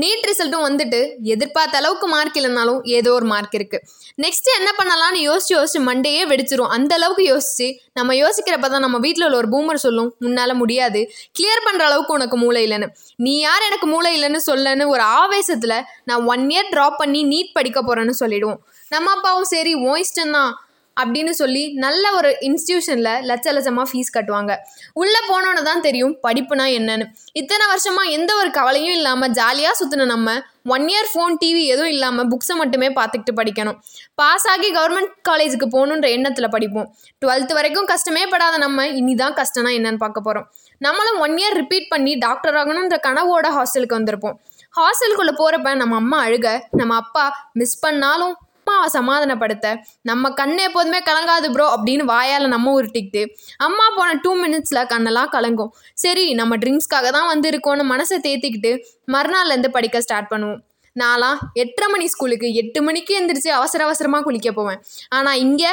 NEET ரிசல்ட்டும் வந்துட்டு எதிர்பார்த்த அளவுக்கு மார்க் இல்லைனாலும் ஏதோ ஒரு மார்க் இருக்குது நெக்ஸ்ட் என்ன பண்ணலாம்னு யோசிச்சு யோசிச்சு மண்டையே வெடிச்சிரும். அந்த அளவுக்கு யோசிச்சு நம்ம யோசிக்கிறப்ப தான் நம்ம வீட்டில் உள்ள ஒரு பூமர் சொல்லும் உன்னால் முடியாது. கிளியர் பண்ணுற அளவுக்கு உனக்கு மூளை இல்லைன்னு. நீ யார் எனக்கு மூளை இல்லைன்னு சொல்லன்னு ஒரு ஆவேசத்தில் நான் ஒன் இயர் ட்ராப் பண்ணி நீட் படிக்க போகிறேன்னு சொல்லிடுவோம். நம்ம அப்பாவும் சரி ஓ இஷ்டம்தான். அப்படின்னு சொல்லி நல்ல ஒரு இன்ஸ்டியூஷனில் லட்ச லட்சமாக ஃபீஸ் கட்டுவாங்க. உள்ளே போனோன்னு தான் தெரியும் படிப்புனா என்னன்னு. இத்தனை வருஷமாக எந்த ஒரு கவலையும் இல்லாமல் ஜாலியாக சுற்றின நம்ம ஒன் இயர் ஃபோன் டிவி எதுவும் இல்லாமல் புக்ஸை மட்டுமே பார்த்துக்கிட்டு படிக்கணும். பாஸ் ஆகி கவர்மெண்ட் காலேஜுக்கு போகணுன்ற எண்ணத்தில் படிப்போம். டுவெல்த்து வரைக்கும் கஷ்டமே படாத நம்ம இனி தான் கஷ்டம்னா என்னன்னு பார்க்க போகிறோம் நம்மளும் ஒன் இயர் ரிப்பீட் பண்ணி டாக்டர் ஆகணுன்ற கனவோட ஹாஸ்டலுக்கு வந்திருப்போம். ஹாஸ்டலுக்குள்ளே போகிறப்ப நம்ம அம்மா அழுக நம்ம அப்பா மிஸ் பண்ணாலும் அம்மாவை சமாதானப்படுத்த நம்ம கண்ணு எப்போதுமே கலங்காது ப்ரோ அப்படின்னு வாயால் நம்ம உருட்டிக்கிட்டு அம்மா போன டூ மினிட்ஸில் கண்ணெல்லாம் கலங்கும். சரி நம்ம ட்ரிங்க்ஸ்க்காக தான் வந்திருக்கோன்னு மனசை தேத்திக்கிட்டு மறுநாள்லேருந்து படிக்க ஸ்டார்ட் பண்ணுவோம். நான்லாம் எட்டரை மணி ஸ்கூலுக்கு எட்டு மணிக்கு எந்திரிச்சு அவசர அவசரமாக குளிக்க போவேன். ஆனால் இங்கே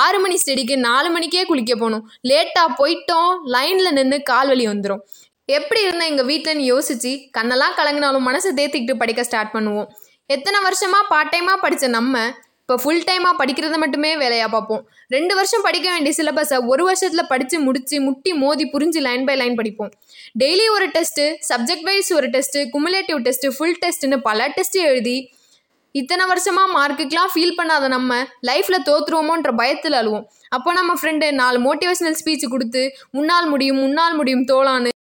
ஆறு மணி ஸ்டடிக்கு நாலு மணிக்கே குளிக்க போகணும். லேட்டாக போயிட்டோம் லைனில் நின்று கால் வலி வந்துடும் எப்படி இருந்தால் எங்கள் வீட்டில்னு யோசிச்சு கண்ணெல்லாம் கலங்கினாலும் மனசை தேத்திக்கிட்டு படிக்க ஸ்டார்ட் பண்ணுவோம். எத்தனை வருஷமாக பார்ட் டைமாக படித்த நம்ம இப்போ ஃபுல் டைமாக படிக்கிறத மட்டுமே வேலையாக பார்ப்போம். ரெண்டு வருஷம் படிக்க வேண்டிய சிலபஸை ஒரு வருஷத்தில் படித்து முடித்து முட்டி மோதி புரிஞ்சு லைன் பை லைன் படிப்போம். டெய்லி ஒரு டெஸ்ட்டு சப்ஜெக்ட் வைஸ் ஒரு டெஸ்ட்டு குமுலேட்டிவ் டெஸ்ட்டு ஃபுல் டெஸ்ட்டுன்னு பல டெஸ்ட்டு எழுதி இத்தனை வருஷமாக மார்க்குக்கெலாம் ஃபீல் பண்ணாத நம்ம லைஃப்பில் தோற்றுருவோமோன்ற பயத்தில் அழுவோம். அப்போ நம்ம ஃப்ரெண்டு நாலு மோட்டிவேஷனல் ஸ்பீச் கொடுத்து முன்னால் முடியும் உன்னால் முடியும் தோளான்னு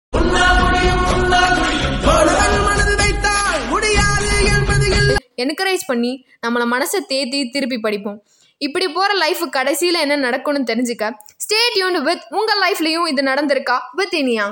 என்கரேஜ் பண்ணி நம்மளை மனசை தேத்தி திருப்பி படிப்போம். இப்படி போகிற லைஃபு கடைசியில் என்ன நடக்கும்னு தெரிஞ்சுக்க ஸ்டே டியூன் வித் உங்கள் லைஃப்லேயும் இது நடந்திருக்கா வித் இனியா.